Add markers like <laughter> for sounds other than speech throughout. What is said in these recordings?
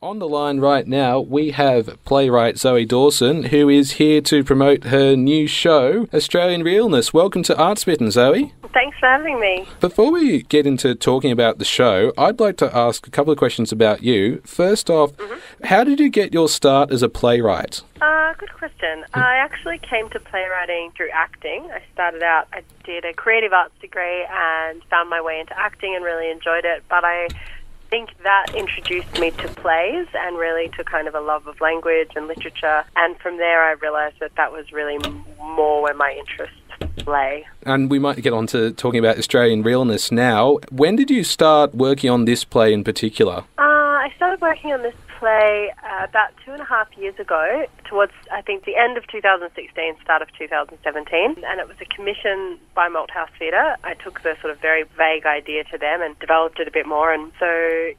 On the line right now, we have playwright Zoey Dawson, who is here to promote her new show, Australian Realness. Welcome to Artsmitten, Zoey. Thanks for having me. Before we get into talking about the show, I'd like to ask a couple of questions about you. First off, mm-hmm. how did you get your start as a playwright? Uh, good question. I actually came to playwriting through acting. I started out, I did a creative arts degree and found my way into acting and really enjoyed it, but I think that introduced me to plays and really to kind of a love of language and literature. And from there, I realised that that was really more where my interests lay. And we might get on to talking about Australian realness now. When did you start working on this play in particular? Uh, I started working on this play uh, about two and a half years ago, towards I think the end of 2016, start of 2017, and it was a commission by Malthouse Theatre. I took the sort of very vague idea to them and developed it a bit more, and so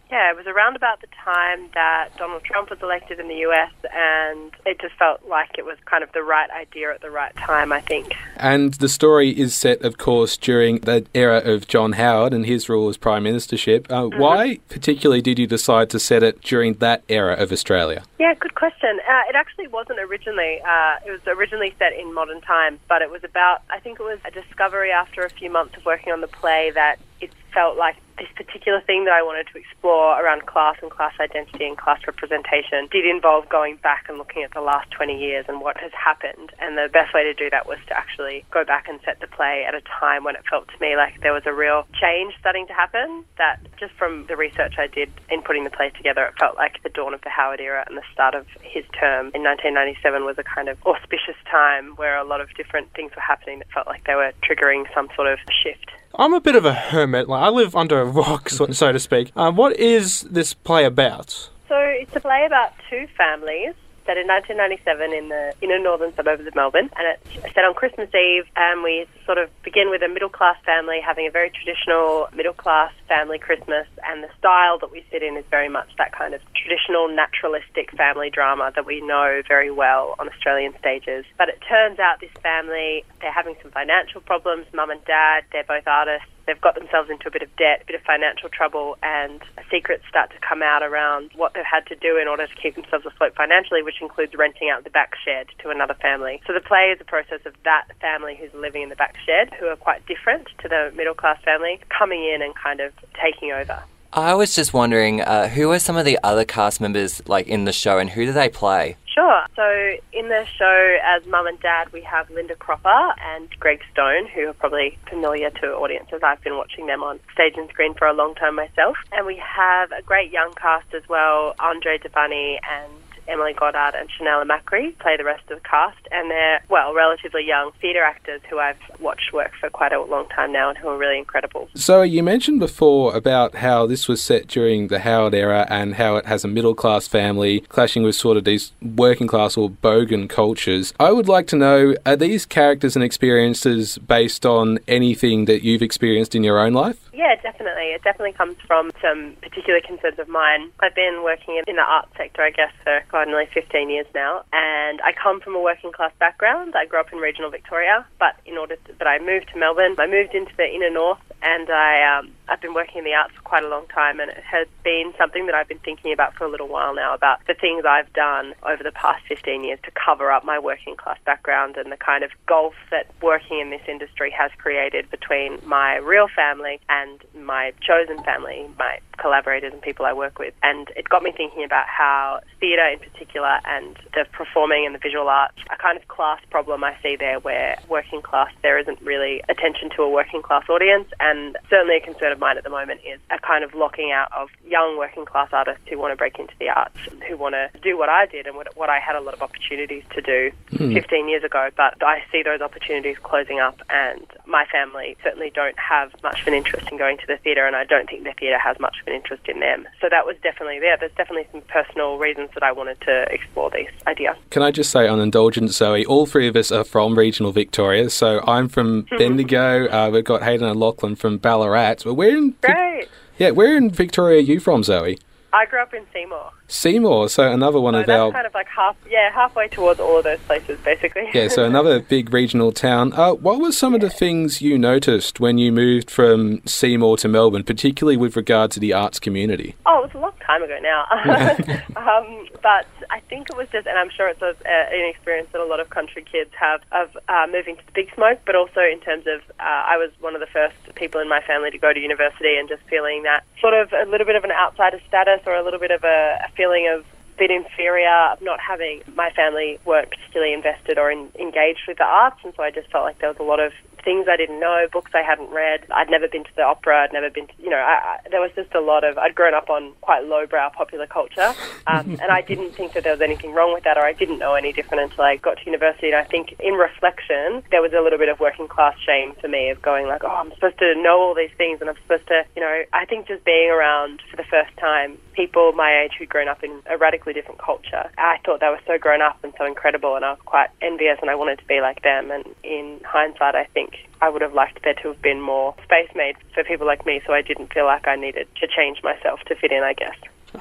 yeah, it was around about the time that Donald Trump was elected in the US, and it just felt like it was kind of the right idea at the right time, I think. And the story is set, of course, during the era of John Howard and his rule as prime ministership. Uh, mm-hmm. Why particularly did you decide to set it during that era of Australia? Yeah, good question. Uh, it actually wasn't originally. Uh, it was originally set in modern times, but it was about. I think it was a discovery after a few months of working on the play that it felt like this particular thing that I wanted to explore around class and class identity and class representation did involve going back and looking at the last 20 years and what has happened. And the best way to do that was to actually go back and set the play at a time when it felt to me like there was a real change starting to happen. That just from the research I did in putting the play together, it felt like the dawn of the Howard era and the start of his term in 1997 was a kind of auspicious time where a lot of different things were happening that felt like they were triggering some sort of shift. I'm a bit of a hermit. Like I live under a rock, <laughs> so, so to speak. Um, what is this play about? So it's a play about two families set in 1997 in the inner northern suburbs of Melbourne, and it's set on Christmas Eve. And we sort of begin with a middle class family having a very traditional middle class family Christmas, and the style that we sit in is very much that kind of traditional naturalistic family drama that we know very well on Australian stages. But it turns out this family they're having some financial problems. Mum and dad, they're both artists they've got themselves into a bit of debt, a bit of financial trouble, and secrets start to come out around what they've had to do in order to keep themselves afloat financially, which includes renting out the back shed to another family. So the play is a process of that family who's living in the back shed, who are quite different to the middle class family, coming in and kind of taking over. I was just wondering, uh, who are some of the other cast members like in the show, and who do they play? Sure. So in the show, as mum and dad, we have Linda Cropper and Greg Stone, who are probably familiar to audiences. I've been watching them on stage and screen for a long time myself. And we have a great young cast as well, Andre de Vanny and Emily Goddard and Chanella Macri play the rest of the cast, and they're, well, relatively young theatre actors who I've watched work for quite a long time now and who are really incredible. So, you mentioned before about how this was set during the Howard era and how it has a middle class family clashing with sort of these working class or bogan cultures. I would like to know are these characters and experiences based on anything that you've experienced in your own life? Yeah, definitely. It definitely comes from some particular concerns of mine. I've been working in the art sector, I guess, for God, nearly 15 years now, and I come from a working class background. I grew up in regional Victoria, but in order, to, but I moved to Melbourne. I moved into the inner north, and I um, I've been working in the arts for quite a long time, and it has been something that I've been thinking about for a little while now about the things I've done over the past 15 years to cover up my working class background and the kind of gulf that working in this industry has created between my real family and my chosen family, my collaborators and people I work with. And it got me thinking about how theatre in particular and the performing and the visual arts, a kind of class problem I see there where working class, there isn't really attention to a working class audience. And certainly a concern of mine at the moment is a kind of locking out of young working class artists who want to break into the arts, who want to do what I did and what, what I had a lot of opportunities to do mm. 15 years ago. But I see those opportunities closing up and my family certainly don't have much of an interest in going to the theatre and I don't think the theatre has much of an interest in them. So that was definitely there. There's definitely some personal reasons that I wanted to explore this idea. Can I just say on Indulgent Zoey, all three of us are from regional Victoria. So I'm from Bendigo, uh, we've got Hayden and Lachlan from Ballarat. But where in Great. Yeah, where in Victoria are you from, Zoey? I grew up in Seymour. Seymour, so another one So of our kind of like half, yeah, halfway towards all of those places, basically. yeah, so <laughs> another big regional town. Uh, what were some of the things you noticed when you moved from Seymour to Melbourne, particularly with regard to the arts community? Oh, it was a long time ago now. <laughs> <laughs> um, but I think it was just, and I'm sure it's a, a, an experience that a lot of country kids have of uh, moving to the big smoke, but also in terms of uh, I was one of the first people in my family to go to university and just feeling that sort of a little bit of an outsider status or a little bit of a, a feeling of bit inferior of not having my family weren't particularly invested or in, engaged with the arts, and so I just felt like there was a lot of things I didn't know, books I hadn't read. I'd never been to the opera. I'd never been to, you know, I, I, there was just a lot of. I'd grown up on quite lowbrow popular culture, um, <laughs> and I didn't think that there was anything wrong with that, or I didn't know any different until I got to university. And I think, in reflection, there was a little bit of working class shame for me of going like, oh, I'm supposed to know all these things, and I'm supposed to, you know, I think just being around for the first time people my age who'd grown up in a radically different culture. I thought they were so grown up and so incredible, and I was quite envious, and I wanted to be like them. And in hindsight, I think I would have liked there to have been more space made for people like me, so I didn't feel like I needed to change myself to fit in. I guess.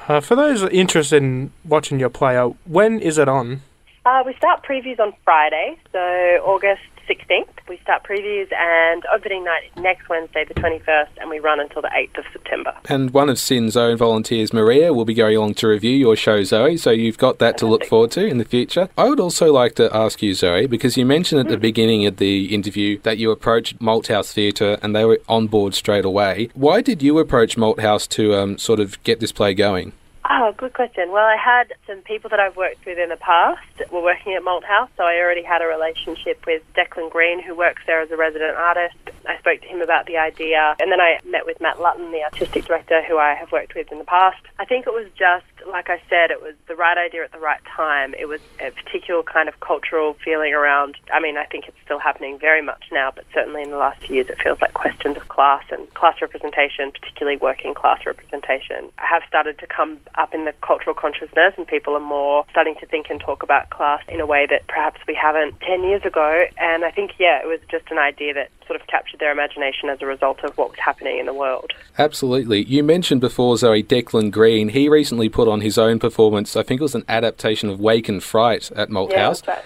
Uh, for those interested in watching your play, uh, when is it on? Uh, we start previews on Friday, so August 16th. We start previews and opening night is next Wednesday, the 21st, and we run until the 8th of September. And one of SYN's own volunteers, Maria, will be going along to review your show, Zoey, so you've got that to look forward to in the future. I would also like to ask you, Zoey, because you mentioned at the beginning of the interview that you approached Malthouse Theatre and they were on board straight away. Why did you approach Malthouse to um, sort of get this play going? Oh, good question. Well, I had some people that I've worked with in the past were working at Malthouse, so I already had a relationship with Declan Greene, who works there as a resident artist. I spoke to him about the idea, and then I met with Matt Lutton, the artistic director, who I have worked with in the past. I think it was just, like I said, it was the right idea at the right time. It was a particular kind of cultural feeling around, I mean, I think it's still happening very much now, but certainly in the last few years it feels like questions of class and class representation, particularly working class representation, have started to come up in the cultural consciousness, and people are more starting to think and talk about class in a way that perhaps we haven't 10 years ago. And I think, yeah, it was just an idea that sort of captured their imagination as a result of what was happening in the world. Absolutely. You mentioned before, Zoey, Declan Greene. He recently put on his own performance, I think it was an adaptation of Wake in Fright at Malthouse. Yeah,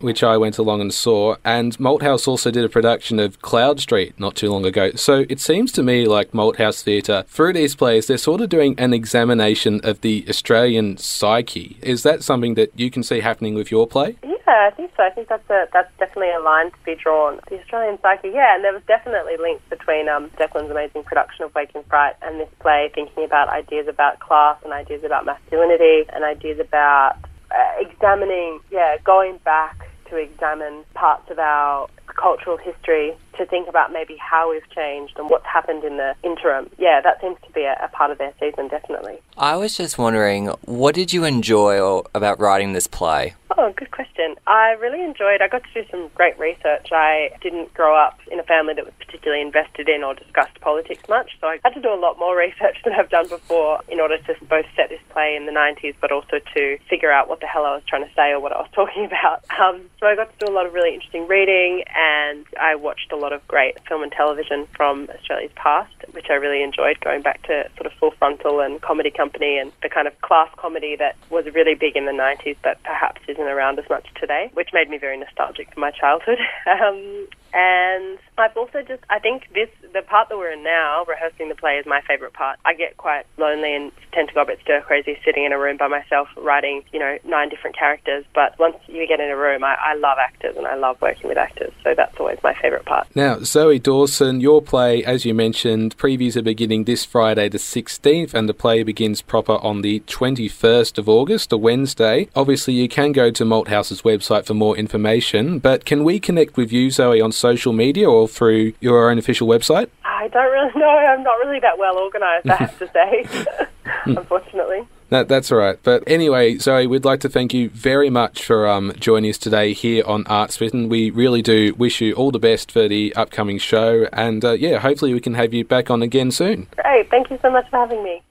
which I went along and saw. And Malthouse also did a production of Cloudstreet not too long ago. So it seems to me like Malthouse Theatre, through these plays, they're sort of doing an examination of the Australian psyche. Is that something that you can see happening with your play? Yeah, I think so. I think that's a, that's definitely a line to be drawn. The Australian psyche, yeah, and there was definitely links between um, Declan's amazing production of Wake in Fright and this play, thinking about ideas about class and ideas about masculinity and ideas about uh, examining, yeah, going back to examine parts of our cultural history to think about maybe how we've changed and what's happened in the interim. Yeah, that seems to be a, a part of their season, definitely. I was just wondering, what did you enjoy about writing this play? Oh, good question. I really enjoyed. I got to do some great research. I didn't grow up in a family that was particularly invested in or discussed politics much, so I had to do a lot more <laughs> research than I've done before in order to both set this play in the 90s, but also to figure out what the hell I was trying to say or what I was <laughs> talking about. Um, so I got to do a lot of really interesting reading, and I watched a lot of great film and television from Australia's past, which I really enjoyed. Going back to sort of Full Frontal and Comedy Company and the kind of class comedy that was really big in the 90s, but perhaps isn't around as much today, which made me very nostalgic for my childhood. <laughs> Um, and I've also just, I think this, the part that we're in now, rehearsing the play, is my favourite part. I get quite lonely and tend to go a bit stir crazy sitting in a room by myself writing, you know, nine different characters. But once you get in a room, I, I love actors and I love working with actors. So that's always my favourite part. Now, Zoey Dawson, your play, as you mentioned, previews are beginning this Friday, the 16th, and the play begins proper on the 21st of August, a Wednesday. Obviously, you can go to Malthouse's website for more information, but can we connect with you, Zoey, on social media or through your own official website? I don't really <laughs> know. I'm not really that well organised, I have to say, <laughs> <laughs> unfortunately. That, that's all right. But anyway, Zoey, we'd like to thank you very much for um, joining us today here on Arts Written. We really do wish you all the best for the upcoming show. And uh, yeah, hopefully we can have you back on again soon. Great. Thank you so much for having me.